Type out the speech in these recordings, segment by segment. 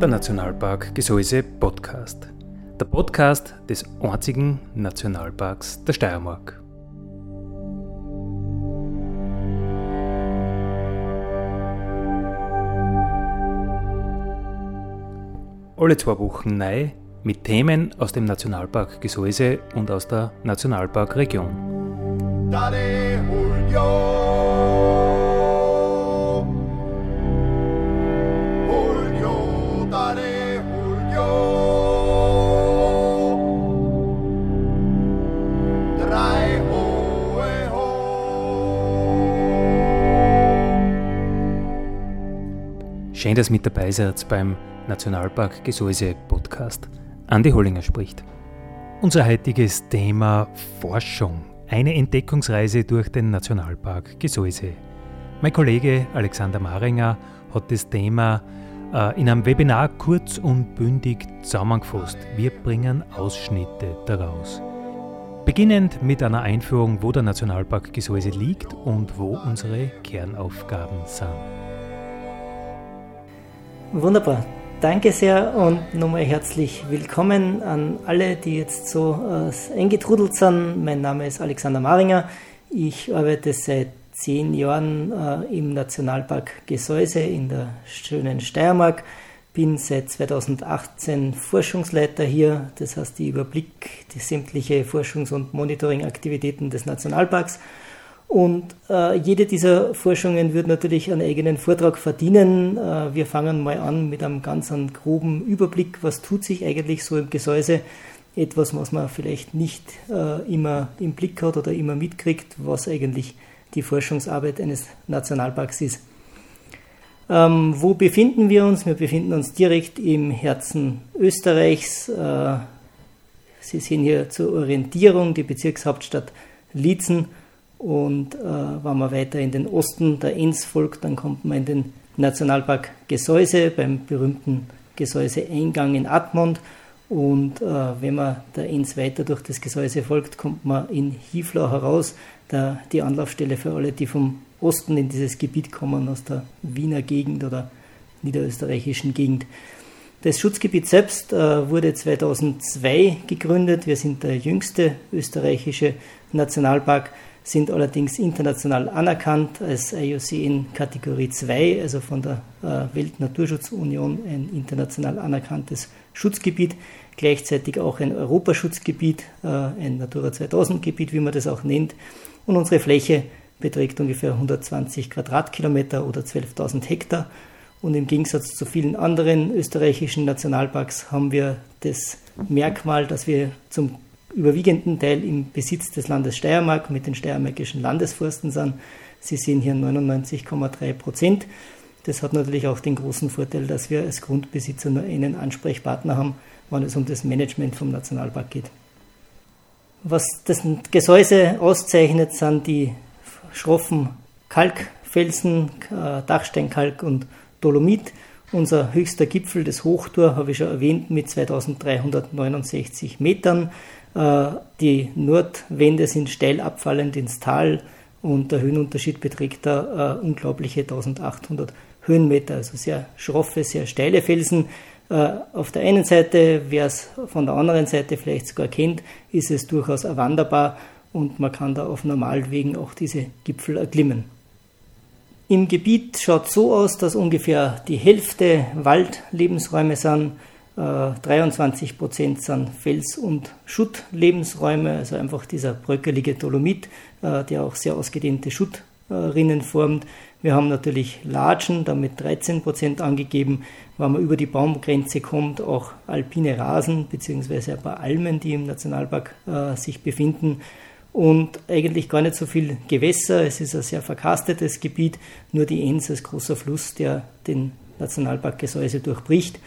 Der Nationalpark Gesäuse Podcast. Der Podcast des einzigen Nationalparks der Steiermark. Alle zwei Wochen neu mit Themen aus dem Nationalpark Gesäuse und aus der Nationalparkregion. Dale Julio. Schön, dass mit dabei seid beim Nationalpark Gesäuse Podcast. Andi Hollinger spricht. Unser heutiges Thema Forschung. Eine Entdeckungsreise durch den Nationalpark Gesäuse. Mein Kollege Alexander Maringer hat das Thema äh, in einem Webinar kurz und bündig zusammengefasst. Wir bringen Ausschnitte daraus. Beginnend mit einer Einführung, wo der Nationalpark Gesäuse liegt und wo unsere Kernaufgaben sind. Wunderbar. Danke sehr und nochmal herzlich willkommen an alle, die jetzt so äh, eingetrudelt sind. Mein Name ist Alexander Maringer. Ich arbeite seit zehn Jahren äh, im Nationalpark Gesäuse in der schönen Steiermark. Bin seit 2018 Forschungsleiter hier, das heißt, ich überblick die sämtliche Forschungs- und Monitoringaktivitäten des Nationalparks und äh, jede dieser Forschungen wird natürlich einen eigenen Vortrag verdienen. Äh, wir fangen mal an mit einem ganz einen groben Überblick, was tut sich eigentlich so im Gesäuse. Etwas, was man vielleicht nicht äh, immer im Blick hat oder immer mitkriegt, was eigentlich die Forschungsarbeit eines Nationalparks ist. Ähm, wo befinden wir uns? Wir befinden uns direkt im Herzen Österreichs. Äh, Sie sehen hier zur Orientierung die Bezirkshauptstadt Liezen. Und äh, wenn man weiter in den Osten der Enns folgt, dann kommt man in den Nationalpark Gesäuse beim berühmten Gesäuse-Eingang in Admont. Und äh, wenn man der Enns weiter durch das Gesäuse folgt, kommt man in Hieflau heraus, der, die Anlaufstelle für alle, die vom Osten in dieses Gebiet kommen, aus der Wiener Gegend oder niederösterreichischen Gegend. Das Schutzgebiet selbst äh, wurde 2002 gegründet. Wir sind der jüngste österreichische Nationalpark sind allerdings international anerkannt als IUCN Kategorie 2, also von der äh, Weltnaturschutzunion ein international anerkanntes Schutzgebiet, gleichzeitig auch ein Europaschutzgebiet, äh, ein Natura 2000 Gebiet, wie man das auch nennt. Und unsere Fläche beträgt ungefähr 120 Quadratkilometer oder 12.000 Hektar. Und im Gegensatz zu vielen anderen österreichischen Nationalparks haben wir das Merkmal, dass wir zum überwiegenden Teil im Besitz des Landes Steiermark mit den steiermärkischen Landesforsten sind. Sie sehen hier 99,3 Prozent. Das hat natürlich auch den großen Vorteil, dass wir als Grundbesitzer nur einen Ansprechpartner haben, wenn es um das Management vom Nationalpark geht. Was das Gesäuse auszeichnet, sind die schroffen Kalkfelsen, äh, Dachsteinkalk und Dolomit. Unser höchster Gipfel, das Hochtor, habe ich schon erwähnt, mit 2369 Metern. Äh, die Nordwände sind steil abfallend ins Tal und der Höhenunterschied beträgt da äh, unglaubliche 1800 Höhenmeter, also sehr schroffe, sehr steile Felsen. Äh, auf der einen Seite, wer es von der anderen Seite vielleicht sogar kennt, ist es durchaus erwanderbar und man kann da auf Normalwegen auch diese Gipfel erklimmen. Im Gebiet schaut so aus, dass ungefähr die Hälfte Waldlebensräume sind, 23 äh, Prozent sind Fels- und Schuttlebensräume, also einfach dieser bröckelige Dolomit, äh, der auch sehr ausgedehnte Schuttrinnen formt. Wir haben natürlich Latschen, damit 13 Prozent angegeben. Wenn man über die Baumgrenze kommt, auch alpine Rasen bzw. ein paar Almen, die im Nationalpark äh, sich befinden. Und eigentlich gar nicht so viel Gewässer. Es ist ein sehr verkastetes Gebiet, nur die Enns als großer Fluss, der den Nationalpark Gesäuse durchbricht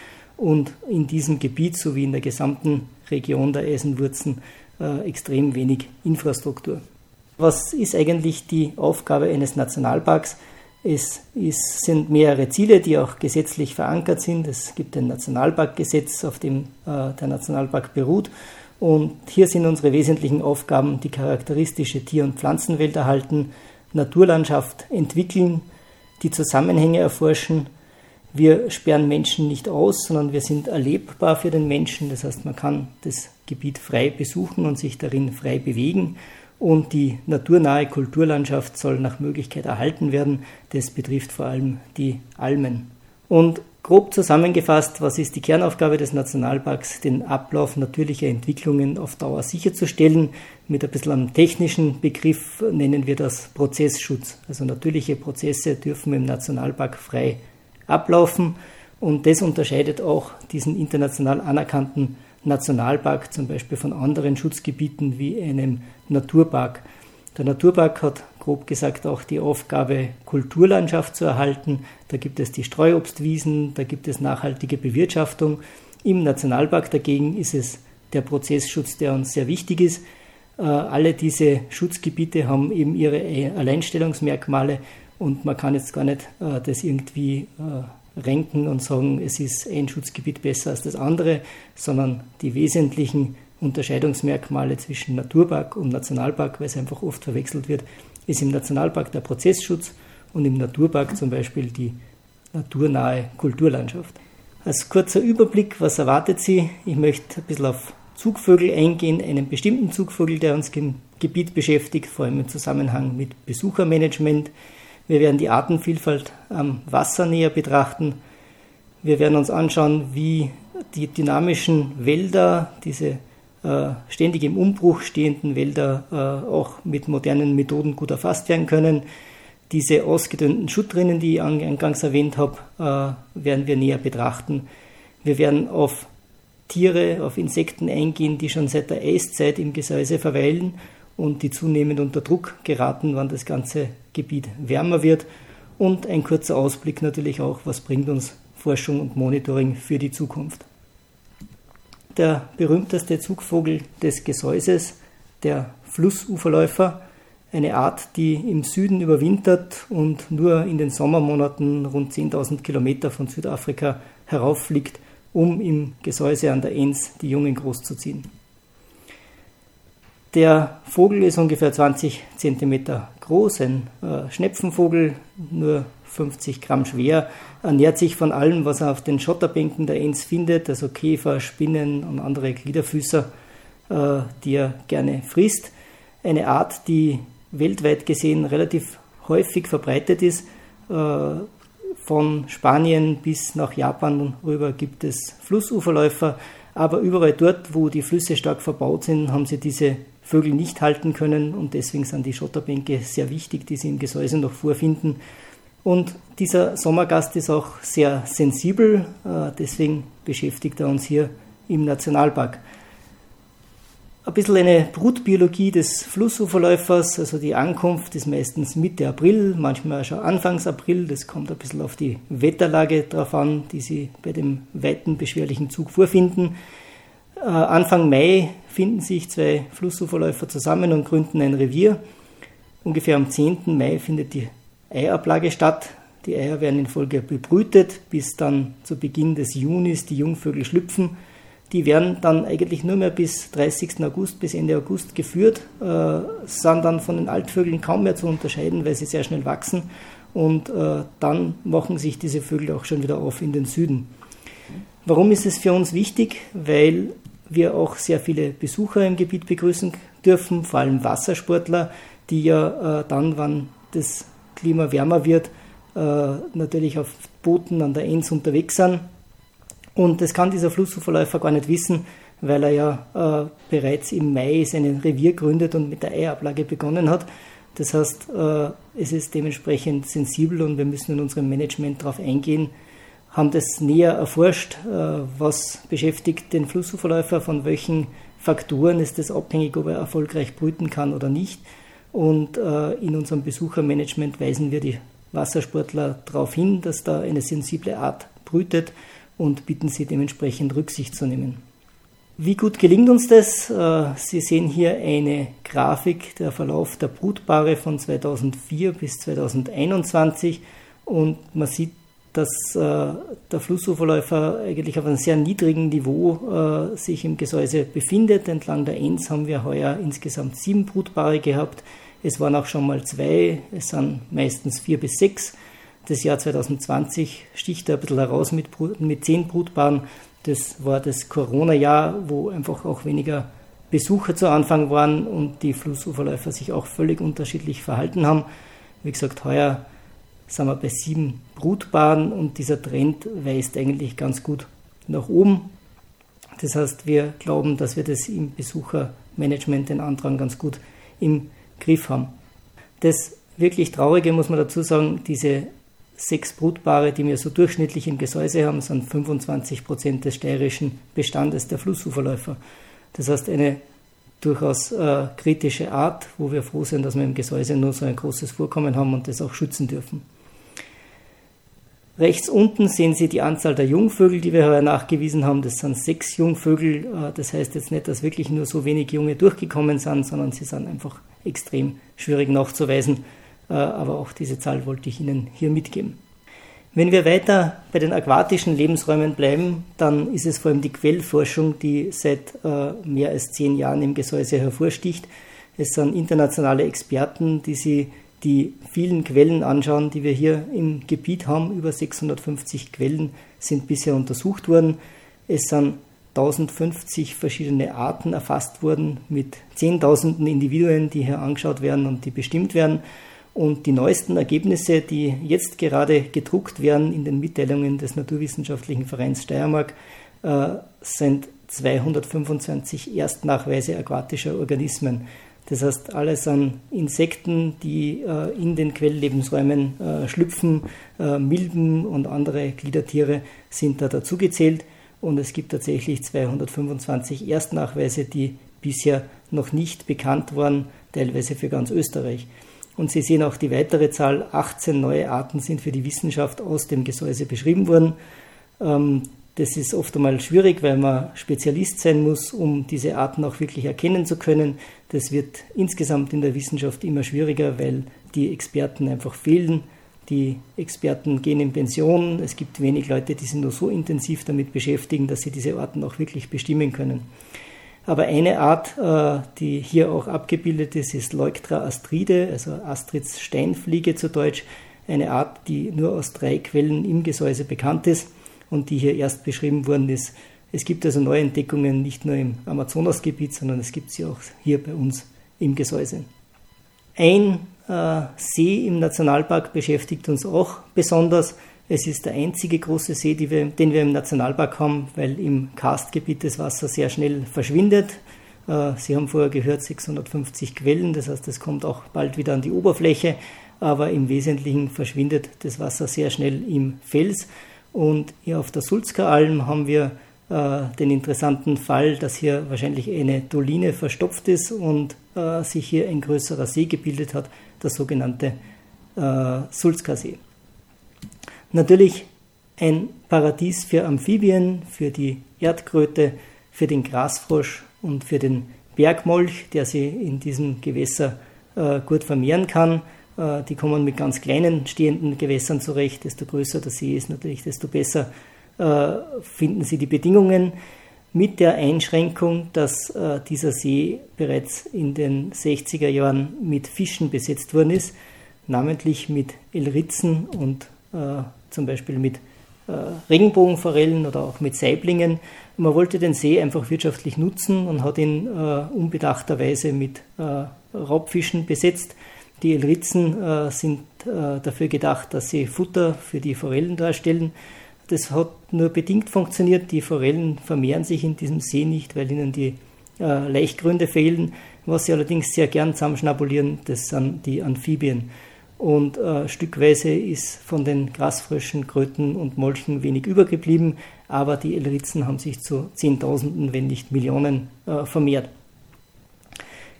und in diesem Gebiet sowie in der gesamten Region der Eisenwurzen äh, extrem wenig Infrastruktur. Was ist eigentlich die Aufgabe eines Nationalparks? Es ist, sind mehrere Ziele, die auch gesetzlich verankert sind. Es gibt ein Nationalparkgesetz, auf dem äh, der Nationalpark beruht. Und hier sind unsere wesentlichen Aufgaben, die charakteristische Tier- und Pflanzenwelt erhalten, Naturlandschaft entwickeln, die Zusammenhänge erforschen. Wir sperren Menschen nicht aus, sondern wir sind erlebbar für den Menschen. Das heißt, man kann das Gebiet frei besuchen und sich darin frei bewegen und die naturnahe Kulturlandschaft soll nach Möglichkeit erhalten werden. Das betrifft vor allem die Almen. Und grob zusammengefasst, was ist die Kernaufgabe des Nationalparks? Den Ablauf natürlicher Entwicklungen auf Dauer sicherzustellen. Mit ein bisschen einem technischen Begriff nennen wir das Prozessschutz. Also natürliche Prozesse dürfen im Nationalpark frei ablaufen und das unterscheidet auch diesen international anerkannten Nationalpark zum Beispiel von anderen Schutzgebieten wie einem Naturpark. Der Naturpark hat grob gesagt auch die Aufgabe, Kulturlandschaft zu erhalten. Da gibt es die Streuobstwiesen, da gibt es nachhaltige Bewirtschaftung. Im Nationalpark dagegen ist es der Prozessschutz, der uns sehr wichtig ist. Äh, alle diese Schutzgebiete haben eben ihre Alleinstellungsmerkmale und man kann jetzt gar nicht äh, das irgendwie äh, renken und sagen, es ist ein Schutzgebiet besser als das andere, sondern die wesentlichen Unterscheidungsmerkmale zwischen Naturpark und Nationalpark, weil es einfach oft verwechselt wird, ist im Nationalpark der Prozessschutz und im Naturpark zum Beispiel die naturnahe Kulturlandschaft. Als kurzer Überblick, was erwartet Sie? Ich möchte ein bisschen auf Zugvögel eingehen, einen bestimmten Zugvogel, der uns im Gebiet beschäftigt, vor allem im Zusammenhang mit Besuchermanagement. Wir werden die Artenvielfalt am Wasser näher betrachten. Wir werden uns anschauen, wie die dynamischen Wälder, diese äh, ständig im Umbruch stehenden Wälder äh, auch mit modernen Methoden gut erfasst werden können. Diese ausgedünnten Schuttrinnen, die ich eingangs erwähnt habe, äh, werden wir näher betrachten. Wir werden auf Tiere, auf Insekten eingehen, die schon seit der Eiszeit im Gesäuse verweilen und die zunehmend unter Druck geraten, wann das ganze Gebiet wärmer wird. Und ein kurzer Ausblick natürlich auch, was bringt uns Forschung und Monitoring für die Zukunft. Der berühmteste Zugvogel des Gesäuses, der Flussuferläufer, eine Art, die im Süden überwintert und nur in den Sommermonaten rund 10.000 Kilometer von Südafrika herauffliegt, um im Gesäuse an der Enns die Jungen großzuziehen. Der Vogel ist ungefähr 20 cm groß, ein äh, Schnepfenvogel, nur 50 Gramm schwer, ernährt sich von allem, was er auf den Schotterbänken der Enns findet, also Käfer, Spinnen und andere Gliederfüßer, äh, die er gerne frisst. Eine Art, die weltweit gesehen relativ häufig verbreitet ist. Äh, von Spanien bis nach Japan rüber gibt es Flussuferläufer, aber überall dort, wo die Flüsse stark verbaut sind, haben sie diese Vögel nicht halten können und deswegen sind die Schotterbänke sehr wichtig, die sie im Gesäuse noch vorfinden. Und dieser Sommergast ist auch sehr sensibel, äh, deswegen beschäftigt er uns hier im Nationalpark. Ein bisschen eine Brutbiologie des Flussuferläufers, also die Ankunft ist meistens Mitte April, manchmal schon Anfangs April, das kommt ein bisschen auf die Wetterlage drauf an, die Sie bei dem weiten beschwerlichen Zug vorfinden. Äh, Anfang Mai finden sich zwei Flussuferläufer zusammen und gründen ein Revier. Ungefähr am 10. Mai findet die Eiablage statt. Die Eier werden in Folge bebrütet, bis dann zu Beginn des Junis die Jungvögel schlüpfen. Die werden dann eigentlich nur mehr bis 30. August, bis Ende August geführt, äh, sind dann von den Altvögeln kaum mehr zu unterscheiden, weil sie sehr schnell wachsen. Und äh, dann machen sich diese Vögel auch schon wieder auf in den Süden. Warum ist es für uns wichtig? Weil wir auch sehr viele Besucher im Gebiet begrüßen dürfen, vor allem Wassersportler, die ja äh, dann, wann das Klima wärmer wird, äh, natürlich auf Booten an der Enns unterwegs sind. Und das kann dieser Flussuferläufer gar nicht wissen, weil er ja äh, bereits im Mai sein Revier gründet und mit der Eiablage begonnen hat. Das heißt, äh, es ist dementsprechend sensibel und wir müssen in unserem Management darauf eingehen, haben das näher erforscht, äh, was beschäftigt den Flussuferläufer, von welchen Faktoren ist es abhängig, ob er erfolgreich brüten kann oder nicht. Und äh, in unserem Besuchermanagement weisen wir die Wassersportler darauf hin, dass da eine sensible Art brütet und bitten sie dementsprechend Rücksicht zu nehmen. Wie gut gelingt uns das? Äh, sie sehen hier eine Grafik, der Verlauf der Brutpaare von 2004 bis 2021 und man sieht, dass äh, der Flussuferläufer eigentlich auf einem sehr niedrigen Niveau äh, sich im Gesäuse befindet. Entlang der Enz haben wir heuer insgesamt sieben Brutpaare gehabt. Es waren auch schon mal zwei, es sind meistens vier bis sechs. Das Jahr 2020 sticht da ein bisschen heraus mit, mit zehn Brutpaaren. Das war das Corona-Jahr, wo einfach auch weniger Besucher zu Anfang waren und die Flussuferläufer sich auch völlig unterschiedlich verhalten haben. Wie gesagt, heuer sind wir bei sieben Brutpaaren und dieser Trend weist eigentlich ganz gut nach oben. Das heißt, wir glauben, dass wir das im Besuchermanagement, den Antrag ganz gut im Griff haben. Das wirklich Traurige muss man dazu sagen, diese sechs Brutpaare, die wir so durchschnittlich im Gesäuse haben, sind 25 Prozent des steirischen Bestandes der Flussuferläufer. Das heißt, eine durchaus äh, kritische Art, wo wir froh sind, dass wir im Gesäuse nur so ein großes Vorkommen haben und das auch schützen dürfen. Rechts unten sehen Sie die Anzahl der Jungvögel, die wir heuer nachgewiesen haben. Das sind sechs Jungvögel. Äh, das heißt jetzt nicht, dass wirklich nur so wenig Junge durchgekommen sind, sondern sie sind einfach extrem schwierig nachzuweisen. Äh, aber auch diese Zahl wollte ich Ihnen hier mitgeben. Wenn wir weiter bei den aquatischen Lebensräumen bleiben, dann ist es vor allem die Quellforschung, die seit äh, mehr als zehn Jahren im Gesäuse hervorsticht. Es sind internationale Experten, die sie die vielen Quellen anschauen, die wir hier im Gebiet haben. Über 650 Quellen sind bisher untersucht worden. Es sind 1050 verschiedene Arten erfasst worden mit Zehntausenden Individuen, die hier angeschaut werden und die bestimmt werden. Und die neuesten Ergebnisse, die jetzt gerade gedruckt werden in den Mitteilungen des Naturwissenschaftlichen Vereins Steiermark, äh, sind 225 Erstnachweise aquatischer Organismen. Das heißt, alles an Insekten, die äh, in den Quelllebensräumen äh, schlüpfen, äh, Milben und andere Gliedertiere sind da dazugezählt. Und es gibt tatsächlich 225 Erstnachweise, die bisher noch nicht bekannt waren, teilweise für ganz Österreich. Und Sie sehen auch die weitere Zahl, 18 neue Arten sind für die Wissenschaft aus dem Gesäuse beschrieben worden. Ähm, das ist oft einmal schwierig, weil man Spezialist sein muss, um diese Arten auch wirklich erkennen zu können. Das wird insgesamt in der Wissenschaft immer schwieriger, weil die Experten einfach fehlen. Die Experten gehen in Pension. Es gibt wenig Leute, die sich nur so intensiv damit beschäftigen, dass sie diese Arten auch wirklich bestimmen können. Aber eine Art, äh, die hier auch abgebildet ist, ist Leuctra astride, also Astrids Steinfliege zu Deutsch. Eine Art, die nur aus drei Quellen im Gesäuse bekannt ist und die hier erst beschrieben worden ist. Es gibt also Neuentdeckungen nicht nur im Amazonasgebiet, sondern es gibt sie auch hier bei uns im Gesäuse. Ein äh, See im Nationalpark beschäftigt uns auch besonders. Es ist der einzige große See, wir, den wir im Nationalpark haben, weil im Karstgebiet das Wasser sehr schnell verschwindet. Äh, Sie haben vorher gehört, 650 Quellen, das heißt, es kommt auch bald wieder an die Oberfläche, aber im Wesentlichen verschwindet das Wasser sehr schnell im Fels. Und hier auf der Sulzker Alm haben wir äh, den interessanten Fall, dass hier wahrscheinlich eine Doline verstopft ist und äh, sich hier ein größerer See gebildet hat, der sogenannte äh, Sulzker See. Natürlich ein Paradies für Amphibien, für die Erdkröte, für den Grasfrosch und für den Bergmolch, der sie in diesem Gewässer äh, gut vermehren kann. Äh, die kommen mit ganz kleinen stehenden Gewässern zurecht. Desto größer der See ist natürlich, desto besser äh, finden sie die Bedingungen. Mit der Einschränkung, dass äh, dieser See bereits in den 60er Jahren mit Fischen besetzt worden ist, namentlich mit Elritzen und zum Beispiel mit Regenbogenforellen oder auch mit Saiblingen. Man wollte den See einfach wirtschaftlich nutzen und hat ihn unbedachterweise mit Raubfischen besetzt die Elritzen äh, sind äh, dafür gedacht, dass sie Futter für die Forellen darstellen. Das hat nur bedingt funktioniert. Die Forellen vermehren sich in diesem See nicht, weil ihnen die äh, Laichgründe fehlen. Was sie allerdings sehr gern zusammenschnabulieren, das sind die Amphibien. Und äh, stückweise ist von den Grasfröschen, Kröten und Molchen wenig übergeblieben, aber die Elritzen haben sich zu Zehntausenden, wenn nicht Millionen äh, vermehrt.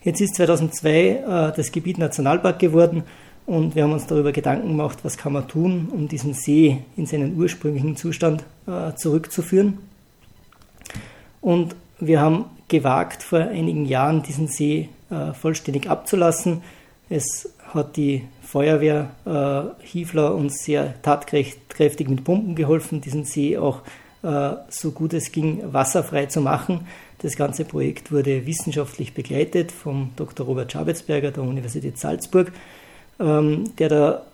Jetzt ist 2002 äh, das Gebiet Nationalpark geworden und wir haben uns darüber Gedanken gemacht, was kann man tun, um diesen See in seinen ursprünglichen Zustand äh, zurückzuführen. Und wir haben gewagt, vor einigen Jahren diesen See äh, vollständig abzulassen. Es hat die Feuerwehr äh, Hiefler uns sehr tatkräftig mit Pumpen geholfen, diesen See auch äh, so gut es ging wasserfrei zu machen. Das ganze Projekt wurde wissenschaftlich begleitet vom Dr. Robert Schabetsberger der Universität Salzburg, ähm, der da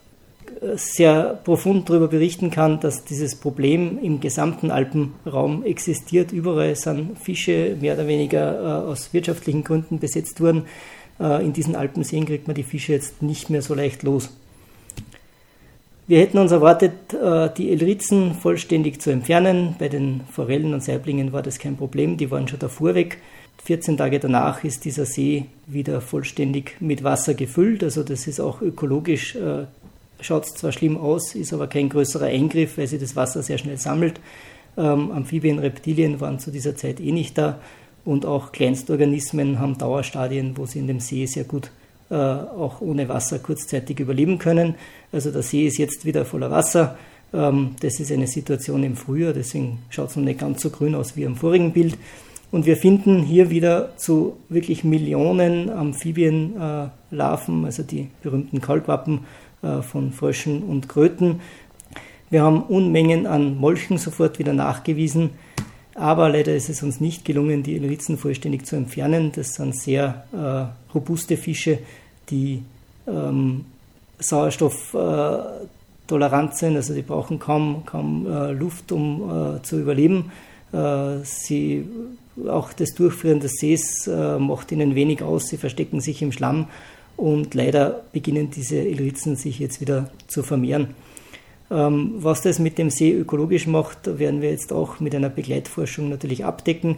sehr profund darüber berichten kann, dass dieses Problem im gesamten Alpenraum existiert. Überall sind Fische mehr oder weniger äh, aus wirtschaftlichen Gründen besetzt worden. Äh, in diesen Alpenseen kriegt man die Fische jetzt nicht mehr so leicht los. Wir hätten uns erwartet, äh, die Elritzen vollständig zu entfernen. Bei den Forellen und Saiblingen war das kein Problem, die waren schon davor weg. 14 Tage danach ist dieser See wieder vollständig mit Wasser gefüllt. Also das ist auch ökologisch schaut es zwar schlimm aus, ist aber kein größerer Eingriff, weil sich das Wasser sehr schnell sammelt. Ähm, Amphibien, Reptilien waren zu dieser Zeit eh nicht da und auch Kleinstorganismen haben Dauerstadien, wo sie in dem See sehr gut äh, auch ohne Wasser kurzzeitig überleben können. Also der See ist jetzt wieder voller Wasser. Ähm, das ist eine Situation im Frühjahr, deswegen schaut es noch nicht ganz so grün aus wie im vorigen Bild. Und wir finden hier wieder zu wirklich Millionen Amphibienlarven, also die berühmten Kalkwappen, äh, von Fröschen und Kröten. Wir haben Unmengen an Molchen sofort wieder nachgewiesen, aber leider ist es uns nicht gelungen, die Elritzen vollständig zu entfernen. Das sind sehr äh, robuste Fische, die ähm, sauerstofftolerant sind, also die brauchen kaum, kaum äh, Luft, um äh, zu überleben. Äh, sie, auch das Durchführen des Sees äh, macht ihnen wenig aus, sie verstecken sich im Schlamm und leider beginnen diese Elritzen sich jetzt wieder zu vermehren. Ähm, was das mit dem See ökologisch macht, werden wir jetzt auch mit einer Begleitforschung natürlich abdecken.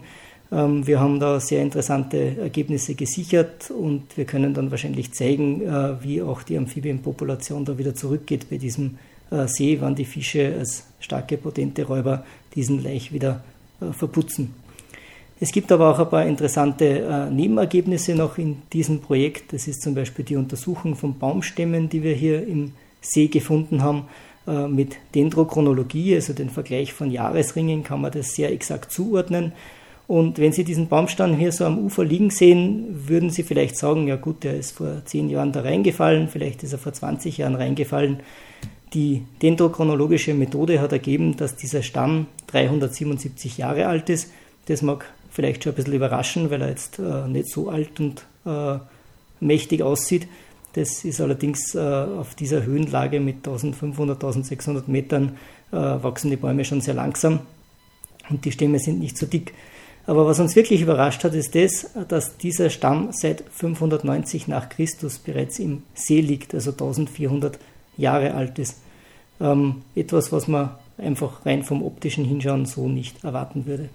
Ähm, wir haben da sehr interessante Ergebnisse gesichert und wir können dann wahrscheinlich zeigen, äh, wie auch die Amphibienpopulation da wieder zurückgeht bei diesem äh, See, wann die Fische als starke, potente Räuber diesen Laich wieder äh, verputzen. Es gibt aber auch ein paar interessante Nebenergebnisse noch in diesem Projekt. Das ist zum Beispiel die Untersuchung von Baumstämmen, die wir hier im See gefunden haben. Äh, mit Dendrochronologie, also den Vergleich von Jahresringen, kann man das sehr exakt zuordnen. Und wenn Sie diesen Baumstamm hier so am Ufer liegen sehen, würden Sie vielleicht sagen, ja gut, der ist vor zehn Jahren da reingefallen, vielleicht ist er vor 20 Jahren reingefallen. Die dendrochronologische Methode hat ergeben, dass dieser Stamm 377 Jahre alt ist. Das mag vielleicht schon ein bisschen überraschen, weil er jetzt äh, nicht so alt und äh, mächtig aussieht. Das ist allerdings äh, auf dieser Höhenlage mit 1500, 1600 Metern äh, wachsen die Bäume schon sehr langsam und die Stämme sind nicht so dick. Aber was uns wirklich überrascht hat, ist das, dass dieser Stamm seit 590 nach Christus bereits im See liegt, also 1400 Jahre alt ist. Ähm, etwas, was man einfach rein vom optischen Hinschauen so nicht erwarten würde.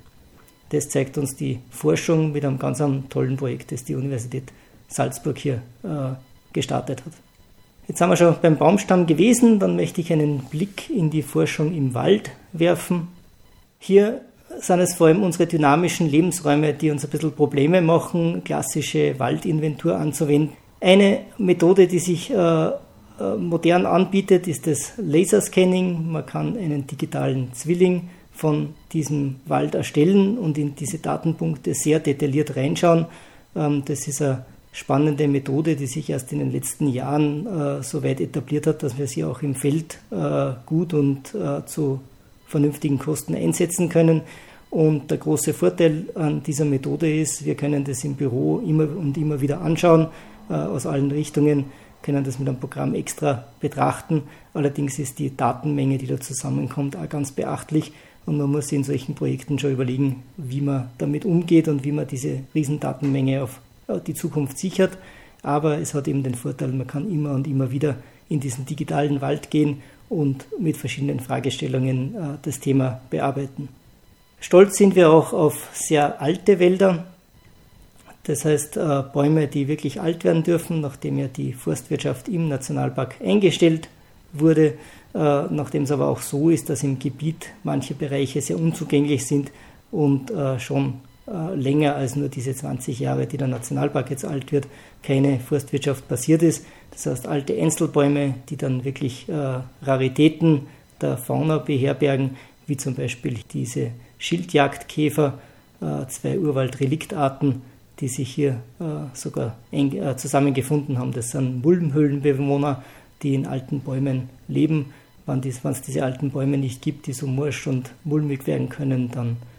Das zeigt uns die Forschung mit einem ganz tollen Projekt, das die Universität Salzburg hier äh, gestartet hat. Jetzt sind wir schon beim Baumstamm gewesen, dann möchte ich einen Blick in die Forschung im Wald werfen. Hier sind es vor allem unsere dynamischen Lebensräume, die uns ein bisschen Probleme machen, klassische Waldinventur anzuwenden. Eine Methode, die sich äh, äh modern anbietet, ist das Laserscanning. Man kann einen digitalen Zwilling von diesem Wald erstellen und in diese Datenpunkte sehr detailliert reinschauen. Ähm, das ist eine spannende Methode, die sich erst in den letzten Jahren äh, so weit etabliert hat, dass wir sie auch im Feld äh, gut und äh, zu vernünftigen Kosten einsetzen können. Und der große Vorteil an dieser Methode ist, wir können das im Büro immer und immer wieder anschauen, aus allen Richtungen, können das mit einem Programm extra betrachten. Allerdings ist die Datenmenge, die da zusammenkommt, auch ganz beachtlich. Und man muss in solchen Projekten schon überlegen, wie man damit umgeht und wie man diese Riesendatenmenge auf die Zukunft sichert. Aber es hat eben den Vorteil, man kann immer und immer wieder in diesen digitalen Wald gehen und mit verschiedenen Fragestellungen äh, das Thema bearbeiten. Stolz sind wir auch auf sehr alte Wälder. Das heißt, äh, Bäume, die wirklich alt werden dürfen, nachdem ja die Forstwirtschaft im Nationalpark eingestellt wurde. Äh, nachdem es aber auch so ist, dass im Gebiet manche Bereiche sehr unzugänglich sind und äh, schon länger als nur diese 20 Jahre, die der Nationalpark jetzt alt wird, keine Forstwirtschaft passiert ist. Das heißt, alte Einzelbäume, die dann wirklich Raritäten der Fauna beherbergen, wie zum Beispiel diese Schildjagdkäfer, zwei Urwaldreliktarten, die sich hier sogar eng zusammengefunden haben. Das sind Mulmhöhlenbewohner, die in alten Bäumen leben. Wenn es diese alten Bäume nicht gibt, die so morsch und mulmig werden können, dann äh,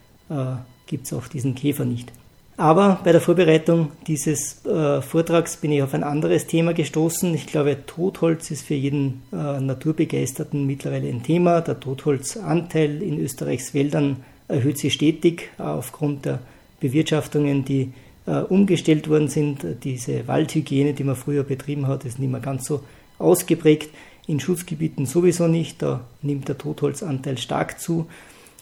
gibt es auch diesen Käfer nicht. Aber bei der Vorbereitung dieses äh, Vortrags bin ich auf ein anderes Thema gestoßen. Ich glaube, Totholz ist für jeden äh, Naturbegeisterten mittlerweile ein Thema. Der Totholzanteil in Österreichs Wäldern erhöht sich stetig aufgrund der Bewirtschaftungen, die äh, umgestellt worden sind. Diese Waldhygiene, die man früher betrieben hat, ist nicht mehr ganz so ausgeprägt. In Schutzgebieten sowieso nicht. Da nimmt der Totholzanteil stark zu.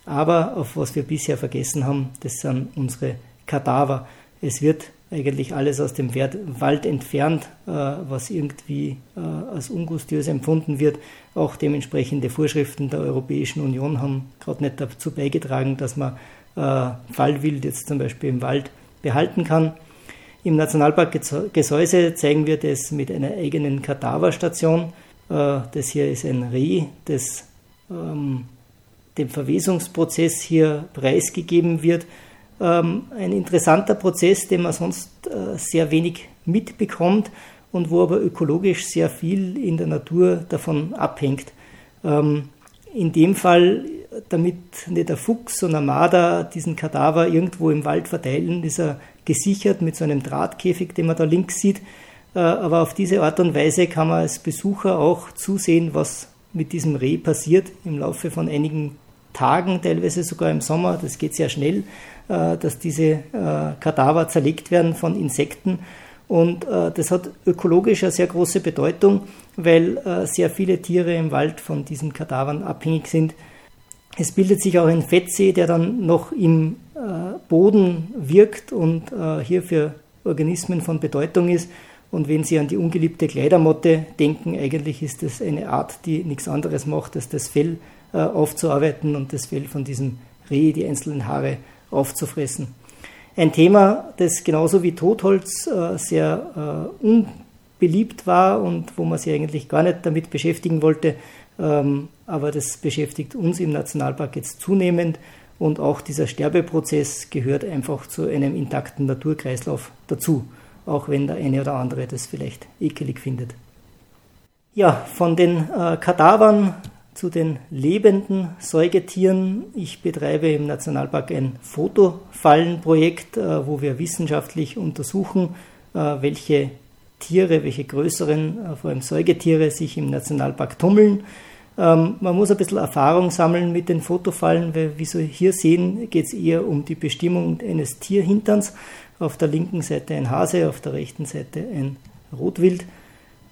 Aber auf was wir bisher vergessen haben, das sind unsere Kadaver. Es wird eigentlich alles aus dem Wald entfernt, äh, was irgendwie äh, als ungustiös empfunden wird. Auch dementsprechende Vorschriften der Europäischen Union haben gerade nicht dazu beigetragen, dass man äh, Fallwild jetzt zum Beispiel im Wald behalten kann. Im Nationalpark Gesäuse zeigen wir das mit einer eigenen Kadaverstation. Das hier ist ein Reh, das ähm, dem Verwesungsprozess hier preisgegeben wird. Ähm, ein interessanter Prozess, den man sonst äh, sehr wenig mitbekommt und wo aber ökologisch sehr viel in der Natur davon abhängt. Ähm, in dem Fall, damit nicht der Fuchs und ein Marder diesen Kadaver irgendwo im Wald verteilen, ist er gesichert mit so einem Drahtkäfig, den man da links sieht. Äh, aber auf diese Art und Weise kann man als Besucher auch zusehen, was mit diesem Reh passiert im Laufe von einigen Tagen, teilweise sogar im Sommer, das geht sehr schnell, äh, dass diese äh, Kadaver zerlegt werden von Insekten. Und äh, das hat ökologisch eine sehr große Bedeutung, weil sehr viele Tiere im Wald von diesen Kadavern abhängig sind. Es bildet sich auch ein Fettsee, der dann noch im Boden wirkt und hier für Organismen von Bedeutung ist. Und wenn Sie an die ungeliebte Kleidermotte denken, eigentlich ist das eine Art, die nichts anderes macht, als das Fell äh, aufzuarbeiten und das Fell von diesem Reh, die einzelnen Haare aufzufressen. Ein Thema, das genauso wie Totholz äh, sehr äh, unbeliebt war und wo man sich eigentlich gar nicht damit beschäftigen wollte, ähm, aber das beschäftigt uns im Nationalpark jetzt zunehmend und auch dieser Sterbeprozess gehört einfach zu einem intakten Naturkreislauf dazu, auch wenn der eine oder andere das vielleicht ekelig findet. Ja, von den äh, Kadavern zu den lebenden Säugetieren. Ich betreibe im Nationalpark ein Fotofallenprojekt, äh, wo wir wissenschaftlich untersuchen, äh, welche Tiere, welche größeren, äh, vor allem Säugetiere, sich im Nationalpark tummeln. Ähm, man muss ein bisschen Erfahrung sammeln mit den Fotofallen, weil wie Sie hier sehen, geht es eher um die Bestimmung eines Tierhinterns. Auf der linken Seite ein Hase, auf der rechten Seite ein Rotwild.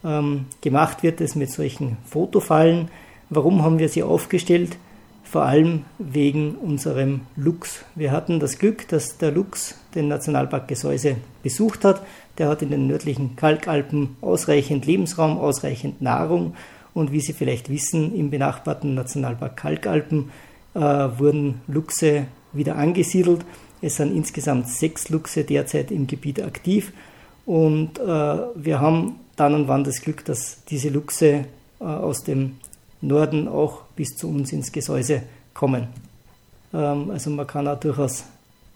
Ähm, gemacht wird es mit solchen Fotofallen. Warum haben wir sie aufgestellt? Vor allem wegen unserem Luchs. Wir hatten das Glück, dass der Luchs den Nationalpark Gesäuse besucht hat. Der hat in den nördlichen Kalkalpen ausreichend Lebensraum, ausreichend Nahrung. Und wie Sie vielleicht wissen, im benachbarten Nationalpark Kalkalpen äh, wurden Luchse wieder angesiedelt. Es sind insgesamt sechs Luchse derzeit im Gebiet aktiv. Und äh, wir haben dann und wann das Glück, dass diese Luchse äh, aus dem Norden auch bis zu uns ins Gesäuse kommen. Ähm, also man kann auch durchaus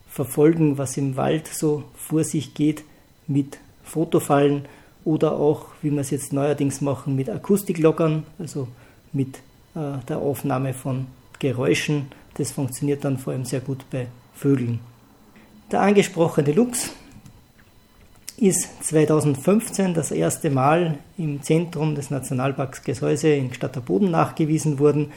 verfolgen, was im Wald so vor sich geht mit Fotofallen oder auch, wie wir es jetzt neuerdings machen, mit Akustiklockern, also mit äh, der Aufnahme von Geräuschen. Das funktioniert dann vor allem sehr gut bei Vögeln. Der angesprochene Luchs ist 2015 das erste Mal im Zentrum des Nationalparks Gesäuse in Statterboden nachgewiesen worden.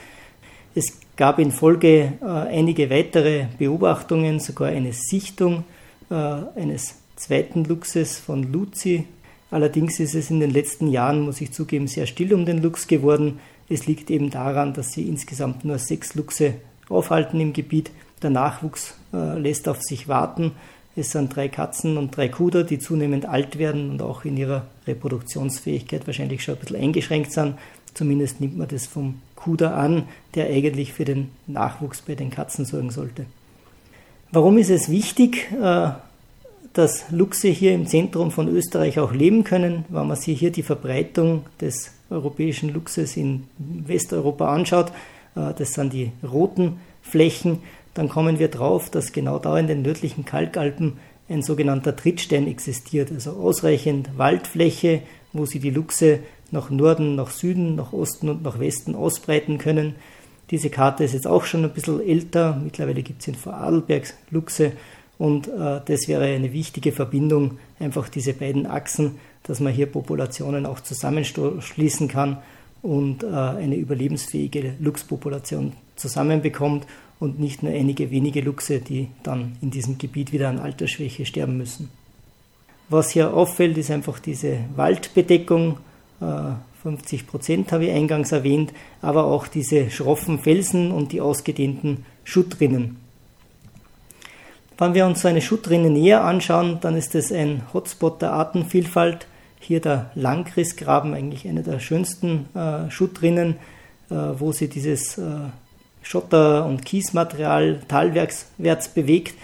Es gab in Folge äh, einige weitere Beobachtungen, sogar eine Sichtung äh, eines zweiten Luchses von Luzi. Allerdings ist es in den letzten Jahren, muss ich zugeben, sehr still um den Luchs geworden. Es liegt eben daran, dass sie insgesamt nur sechs Luchse aufhalten im Gebiet. Der Nachwuchs äh, lässt auf sich warten es sind drei Katzen und drei Kuder, die zunehmend alt werden und auch in ihrer Reproduktionsfähigkeit wahrscheinlich schon ein bisschen eingeschränkt sind. Zumindest nimmt man das vom Kuder an, der eigentlich für den Nachwuchs bei den Katzen sorgen sollte. Warum ist es wichtig, äh, dass Luchse hier im Zentrum von Österreich auch leben können? Wenn man sich hier die Verbreitung des europäischen Luchses in Westeuropa anschaut, äh, das sind die roten Flächen, dann kommen wir drauf, dass genau da in den nördlichen Kalkalpen ein sogenannter Trittstein existiert, also ausreichend Waldfläche, wo sie die Luchse nach Norden, nach Süden, nach Osten und nach Westen ausbreiten können. Diese Karte ist jetzt auch schon ein bisschen älter. Mittlerweile gibt es in Vorarlberg Luchse und äh, das wäre eine wichtige Verbindung, einfach diese beiden Achsen, dass man hier Populationen auch zusammenschließen kann und äh, eine überlebensfähige Luchspopulation zusammenbekommt und nicht nur einige wenige Luchse, die dann in diesem Gebiet wieder an Altersschwäche sterben müssen. Was hier auffällt, ist einfach diese Waldbedeckung. 50 äh, Prozent habe ich eingangs erwähnt, aber auch diese schroffen Felsen und die ausgedehnten Schuttrinnen. Wenn wir uns so eine Schuttrinne näher anschauen, dann ist es ein Hotspot der Artenvielfalt. Hier der Langrissgraben, eigentlich eine der schönsten äh, Schuttrinnen, äh, wo sie dieses äh, Schotter- und Kiesmaterial talwärts bewegt.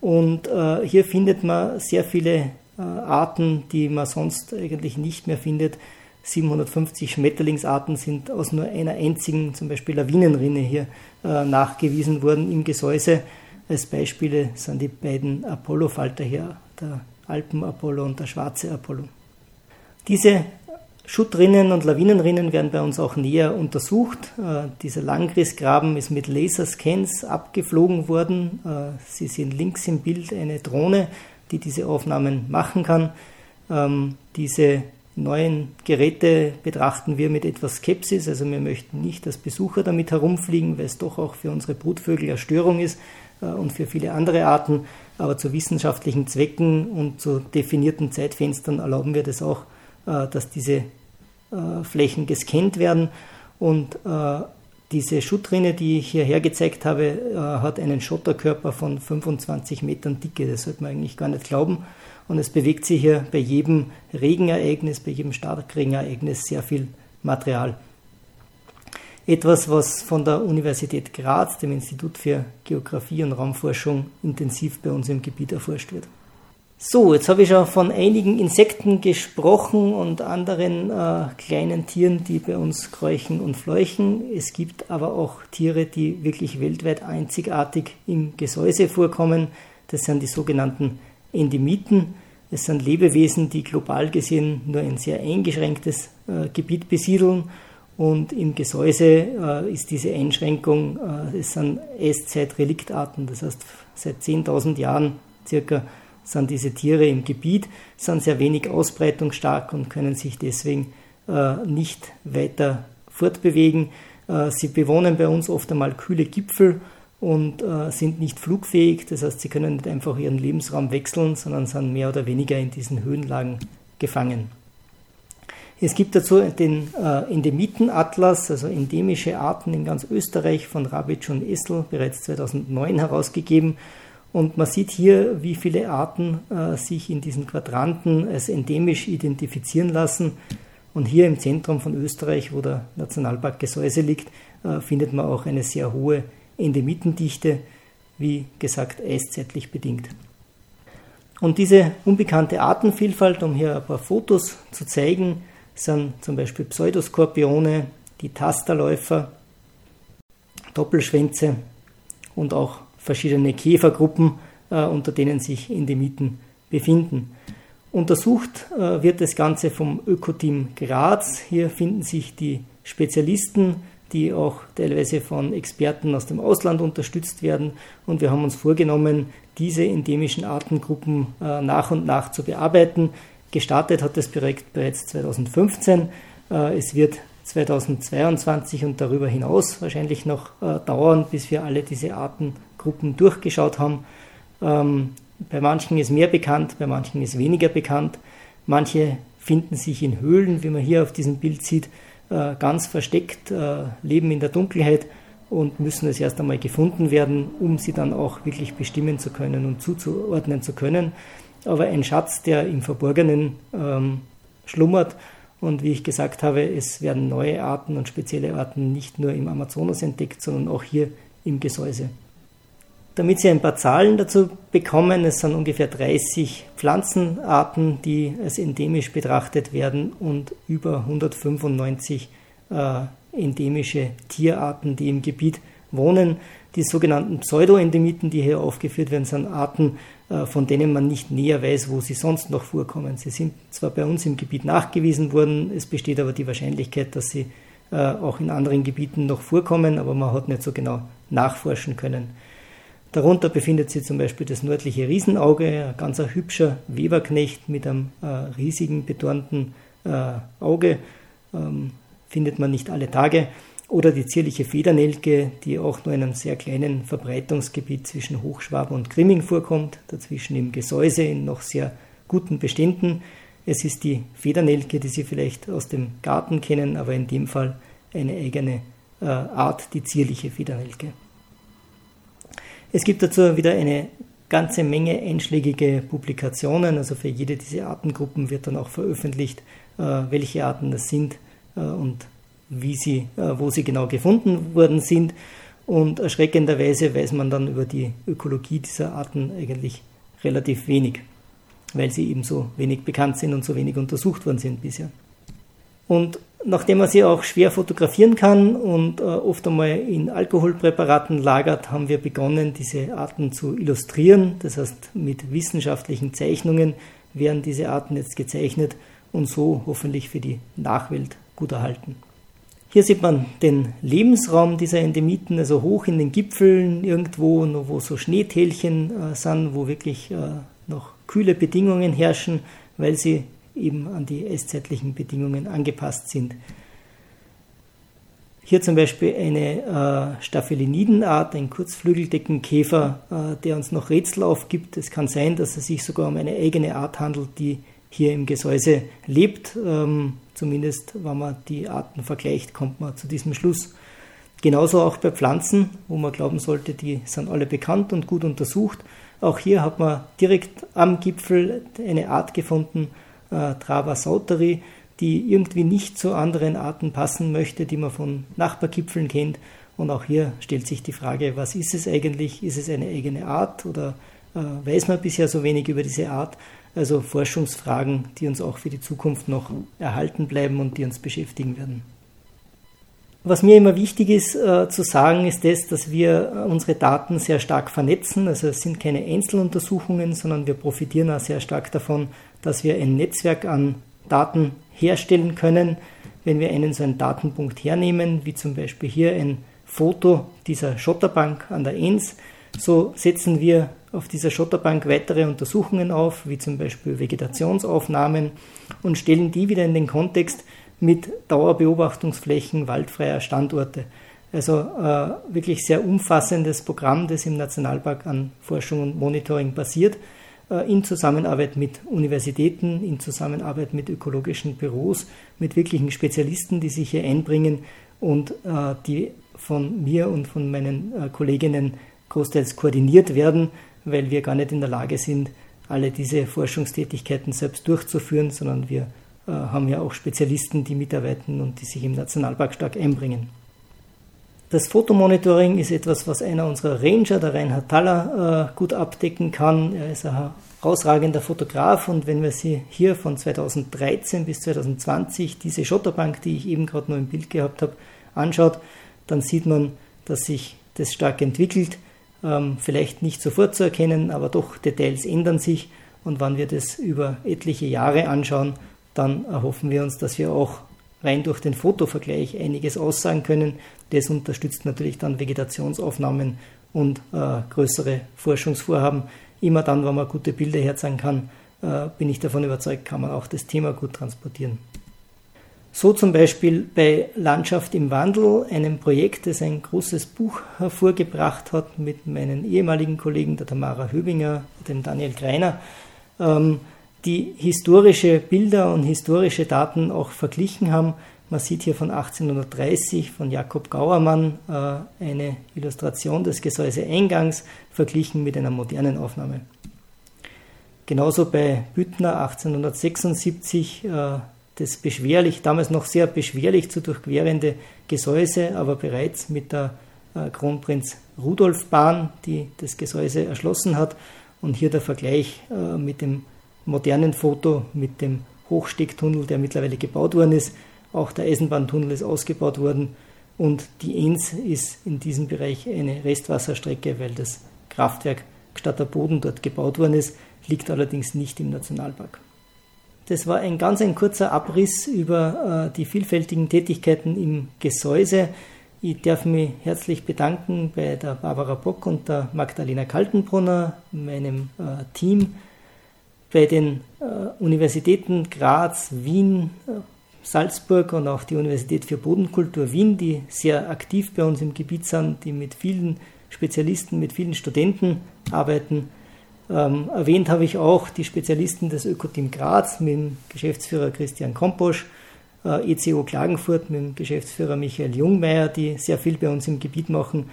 Und äh, hier findet man sehr viele äh, Arten, die man sonst eigentlich nicht mehr findet. 750 Schmetterlingsarten sind aus nur einer einzigen, zum Beispiel Lawinenrinne, hier äh, nachgewiesen worden im Gesäuse. Als Beispiele sind die beiden Apollo-Falter hier, der Alpen-Apollo und der schwarze Apollo. Diese Schuttrinnen und Lawinenrinnen werden bei uns auch näher untersucht. Äh, dieser Langrissgraben ist mit Laserscans abgeflogen worden. Äh, Sie sehen links im Bild eine Drohne, die diese Aufnahmen machen kann. Ähm, diese neuen Geräte betrachten wir mit etwas Skepsis. Also wir möchten nicht, dass Besucher damit herumfliegen, weil es doch auch für unsere Brutvögel eine Störung ist äh, und für viele andere Arten. Aber zu wissenschaftlichen Zwecken und zu definierten Zeitfenstern erlauben wir das auch, dass diese äh, Flächen gescannt werden. Und diese Schuttrinne, die ich hierher gezeigt habe, hat einen Schotterkörper von 25 Metern Dicke. Das sollte man eigentlich gar nicht glauben. Und es bewegt sich hier bei jedem Regenereignis, bei jedem Starkregenereignis sehr viel Material. Etwas, was von der Universität Graz, dem Institut für Geographie und Raumforschung, intensiv bei uns im Gebiet erforscht wird. So, jetzt habe ich schon von einigen Insekten gesprochen und anderen äh, kleinen Tieren, die bei uns kräuchen und fleuchen. Es gibt aber auch Tiere, die wirklich weltweit einzigartig im Gesäuse vorkommen. Das sind die sogenannten Endemiten. Es sind Lebewesen, die global gesehen nur ein sehr eingeschränktes äh, Gebiet besiedeln. Und im Gesäuse äh, ist diese Einschränkung, äh, es sind Eiszeit-Reliktarten, das heißt seit 10.000 Jahren circa sind diese Tiere im Gebiet, sind sehr wenig ausbreitungsstark und können sich deswegen äh, nicht weiter fortbewegen. Äh, sie bewohnen bei uns oft einmal kühle Gipfel und äh, sind nicht flugfähig. Das heißt, sie können nicht einfach ihren Lebensraum wechseln, sondern sind mehr oder weniger in diesen Höhenlagen gefangen. Es gibt dazu den äh, Endemitenatlas, also endemische Arten in ganz Österreich von Rabitsch und Essel, bereits 2009 herausgegeben. Und man sieht hier, wie viele Arten äh, sich in diesen Quadranten als endemisch identifizieren lassen. Und hier im Zentrum von Österreich, wo der Nationalpark Gesäuse liegt, äh, findet man auch eine sehr hohe Endemitendichte, wie gesagt, eiszeitlich bedingt. Und diese unbekannte Artenvielfalt, um hier ein paar Fotos zu zeigen, sind zum Beispiel Pseudoskorpione, die Tasterläufer, Doppelschwänze und auch verschiedene Käfergruppen, äh, unter denen sich Endemiten befinden. Untersucht äh, wird das Ganze vom Ökoteam Graz. Hier finden sich die Spezialisten die auch teilweise von Experten aus dem Ausland unterstützt werden. Und wir haben uns vorgenommen, diese endemischen Artengruppen äh, nach und nach zu bearbeiten. Gestartet hat das Projekt bereits 2015. Äh, es wird 2022 und darüber hinaus wahrscheinlich noch dauern, bis wir alle diese Artengruppen durchgeschaut haben. Ähm, bei manchen ist mehr bekannt, bei manchen ist weniger bekannt. Manche finden sich in Höhlen, wie man hier auf diesem Bild sieht, äh, ganz versteckt, äh, leben in der Dunkelheit und müssen es erst einmal gefunden werden, um sie dann auch wirklich bestimmen zu können und zuzuordnen zu können. Aber ein Schatz, der im Verborgenen ähm, schlummert. Und wie ich gesagt habe, es werden neue Arten und spezielle Arten nicht nur im Amazonas entdeckt, sondern auch hier im Gesäuse. Damit Sie ein paar Zahlen dazu bekommen, es sind ungefähr 30 Pflanzenarten, die als endemisch betrachtet werden und über 195 äh, endemische Tierarten, die im Gebiet wohnen. Die sogenannten Pseudoendemiten, die hier aufgeführt werden, sind Arten, äh, von denen man nicht näher weiß, wo sie sonst noch vorkommen. Sie sind zwar bei uns im Gebiet nachgewiesen worden, es besteht aber die Wahrscheinlichkeit, dass sie äh, auch in anderen Gebieten noch vorkommen, aber man hat nicht so genau nachforschen können. Darunter befindet sich zum Beispiel das nördliche Riesenauge, ein ganz hübscher Weberknecht mit einem äh, riesigen betornten Auge, ähm, findet man nicht alle Tage. Oder die zierliche Federnelke, die auch nur in einem sehr kleinen Verbreitungsgebiet zwischen Hochschwaben und Grimming vorkommt, dazwischen im Gesäuse in noch sehr guten Beständen. Es ist die Federnelke, die Sie vielleicht aus dem Garten kennen, aber in dem Fall eine eigene äh, Art, die zierliche Federnelke. Es gibt dazu wieder eine ganze Menge einschlägige Publikationen, also für jede dieser Artengruppen wird dann auch veröffentlicht, äh, welche Arten das sind äh, und wie sie, äh, wo sie genau gefunden worden sind. Und erschreckenderweise weiß man dann über die Ökologie dieser Arten eigentlich relativ wenig, weil sie eben so wenig bekannt sind und so wenig untersucht worden sind bisher. Und nachdem man sie auch schwer fotografieren kann und äh, oft einmal in Alkoholpräparaten lagert, haben wir begonnen, diese Arten zu illustrieren. Das heißt, mit wissenschaftlichen Zeichnungen werden diese Arten jetzt gezeichnet und so hoffentlich für die Nachwelt gut erhalten. Hier sieht man den Lebensraum dieser Endemiten, also hoch in den Gipfeln irgendwo, wo so Schneetälchen äh, sind, wo wirklich äh, noch kühle Bedingungen herrschen, weil sie eben an die eiszeitlichen Bedingungen angepasst sind. Hier zum Beispiel eine äh, Staphylinidenart, ein Kurzflügeldeckenkäfer, äh, der uns noch Rätsel aufgibt. Es kann sein, dass es sich sogar um eine eigene Art handelt, die hier im Gesäuse lebt. Ähm, zumindest, wenn man die Arten vergleicht, kommt man zu diesem Schluss. Genauso auch bei Pflanzen, wo man glauben sollte, die sind alle bekannt und gut untersucht. Auch hier hat man direkt am Gipfel eine Art gefunden, äh, Trava sauteri, die irgendwie nicht zu anderen Arten passen möchte, die man von Nachbargipfeln kennt. Und auch hier stellt sich die Frage, was ist es eigentlich? Ist es eine eigene Art oder äh, weiß man bisher so wenig über diese Art? Also Forschungsfragen, die uns auch für die Zukunft noch erhalten bleiben und die uns beschäftigen werden. Was mir immer wichtig ist äh, zu sagen, ist das, dass wir unsere Daten sehr stark vernetzen. Also es sind keine Einzeluntersuchungen, sondern wir profitieren auch sehr stark davon, dass wir ein Netzwerk an Daten herstellen können. Wenn wir einen so einen Datenpunkt hernehmen, wie zum Beispiel hier ein Foto dieser Schotterbank an der Enns, so setzen wir auf dieser Schotterbank weitere Untersuchungen auf, wie zum Beispiel Vegetationsaufnahmen und stellen die wieder in den Kontext mit Dauerbeobachtungsflächen waldfreier Standorte. Also äh, wirklich sehr umfassendes Programm, das im Nationalpark an Forschung und Monitoring basiert, äh, in Zusammenarbeit mit Universitäten, in Zusammenarbeit mit ökologischen Büros, mit wirklichen Spezialisten, die sich hier einbringen und äh, die von mir und von meinen äh, Kolleginnen großteils koordiniert werden, weil wir gar nicht in der Lage sind, alle diese Forschungstätigkeiten selbst durchzuführen, sondern wir haben ja auch Spezialisten, die mitarbeiten und die sich im Nationalpark stark einbringen. Das Fotomonitoring ist etwas, was einer unserer Ranger, der Reinhard Thaller, äh, gut abdecken kann. Er ist ein herausragender Fotograf und wenn wir sie hier von 2013 bis 2020, diese Schotterbank, die ich eben gerade nur im Bild gehabt habe, anschaut, dann sieht man, dass sich das stark entwickelt ähm, vielleicht nicht sofort zu erkennen, aber doch Details ändern sich. Und wenn wir das über etliche Jahre anschauen, dann erhoffen wir uns, dass wir auch rein durch den Fotovergleich einiges aussagen können. Das unterstützt natürlich dann Vegetationsaufnahmen und äh, größere Forschungsvorhaben. Immer dann, wenn man gute Bilder herzeigen kann, äh, bin ich davon überzeugt, kann man auch das Thema gut transportieren. So zum Beispiel bei Landschaft im Wandel, einem Projekt, das ein großes Buch hervorgebracht hat mit meinen ehemaligen Kollegen, der Tamara Höbinger, dem Daniel Greiner, ähm, die historische Bilder und historische Daten auch verglichen haben. Man sieht hier von 1830 von Jakob Gauermann äh, eine Illustration des Gesäuseeingangs verglichen mit einer modernen Aufnahme. Genauso bei Büttner 1876 das beschwerlich, damals noch sehr beschwerlich zu durchquerende Gesäuse, aber bereits mit der äh, Kronprinz Rudolf Bahn, die das Gesäuse erschlossen hat. Und hier der Vergleich äh, mit dem modernen Foto, mit dem Hochstecktunnel, der mittlerweile gebaut worden ist. Auch der Eisenbahntunnel ist ausgebaut worden. Und die Enns ist in diesem Bereich eine Restwasserstrecke, weil das Kraftwerk Gstatter Boden dort gebaut worden ist, liegt allerdings nicht im Nationalpark. Das war ein ganz ein kurzer Abriss über äh, die vielfältigen Tätigkeiten im Gesäuse. Ich darf mich herzlich bedanken bei der Barbara Bock und der Magdalena Kaltenbrunner, meinem äh, Team, bei den äh, Universitäten Graz, Wien, äh, Salzburg und auch die Universität für Bodenkultur Wien, die sehr aktiv bei uns im Gebiet sind, die mit vielen Spezialisten, mit vielen Studenten arbeiten. Ähm, erwähnt habe ich auch die Spezialisten des Ökoteam Graz mit dem Geschäftsführer Christian Komposch, äh, ECO Klagenfurt mit dem Geschäftsführer Michael Jungmeier, die sehr viel bei uns im Gebiet machen.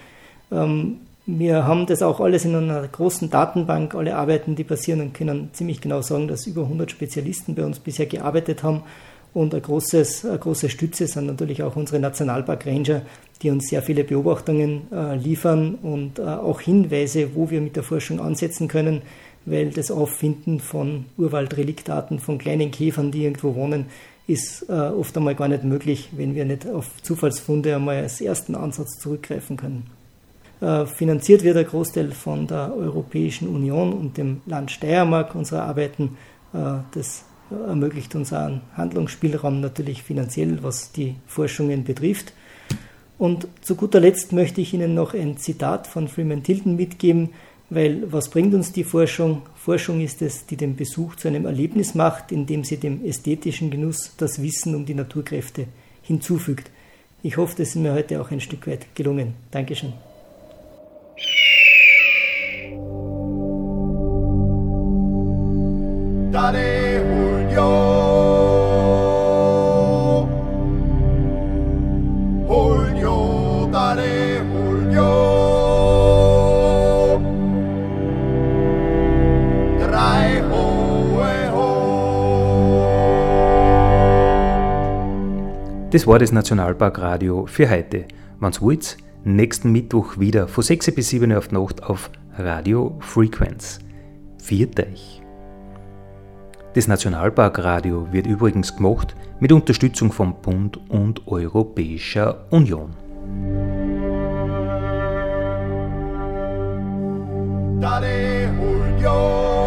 Ähm, wir haben das auch alles in einer großen Datenbank, alle Arbeiten, die passieren und können ziemlich genau sagen, dass über 100 Spezialisten bei uns bisher gearbeitet haben und eine, großes, eine große Stütze sind natürlich auch unsere Nationalpark Ranger, die uns sehr viele Beobachtungen äh, liefern und äh, auch Hinweise, wo wir mit der Forschung ansetzen können, weil das Auffinden von Urwaldreliktaten, von kleinen Käfern, die irgendwo wohnen, ist äh, oft einmal gar nicht möglich, wenn wir nicht auf Zufallsfunde einmal als ersten Ansatz zurückgreifen können. Äh, finanziert wird der Großteil von der Europäischen Union und dem Land Steiermark unsere Arbeiten. Äh, das ermöglicht uns einen Handlungsspielraum natürlich finanziell, was die Forschungen betrifft. Und zu guter Letzt möchte ich Ihnen noch ein Zitat von Freeman Tilton mitgeben, weil was bringt uns die Forschung? Forschung ist es, die den Besuch zu einem Erlebnis macht, indem sie dem ästhetischen Genuss das Wissen um die Naturkräfte hinzufügt. Ich hoffe, das ist mir heute auch ein Stück weit gelungen. Dankeschön. Das war das Nationalparkradio für heute. Wann's wollt, nächsten Mittwoch wieder von 6 bis 7 Uhr auf Nacht auf Radio Frequenz. Viert euch! Das Nationalparkradio wird übrigens gemacht mit Unterstützung vom Bund und Europäischer Union. Julio.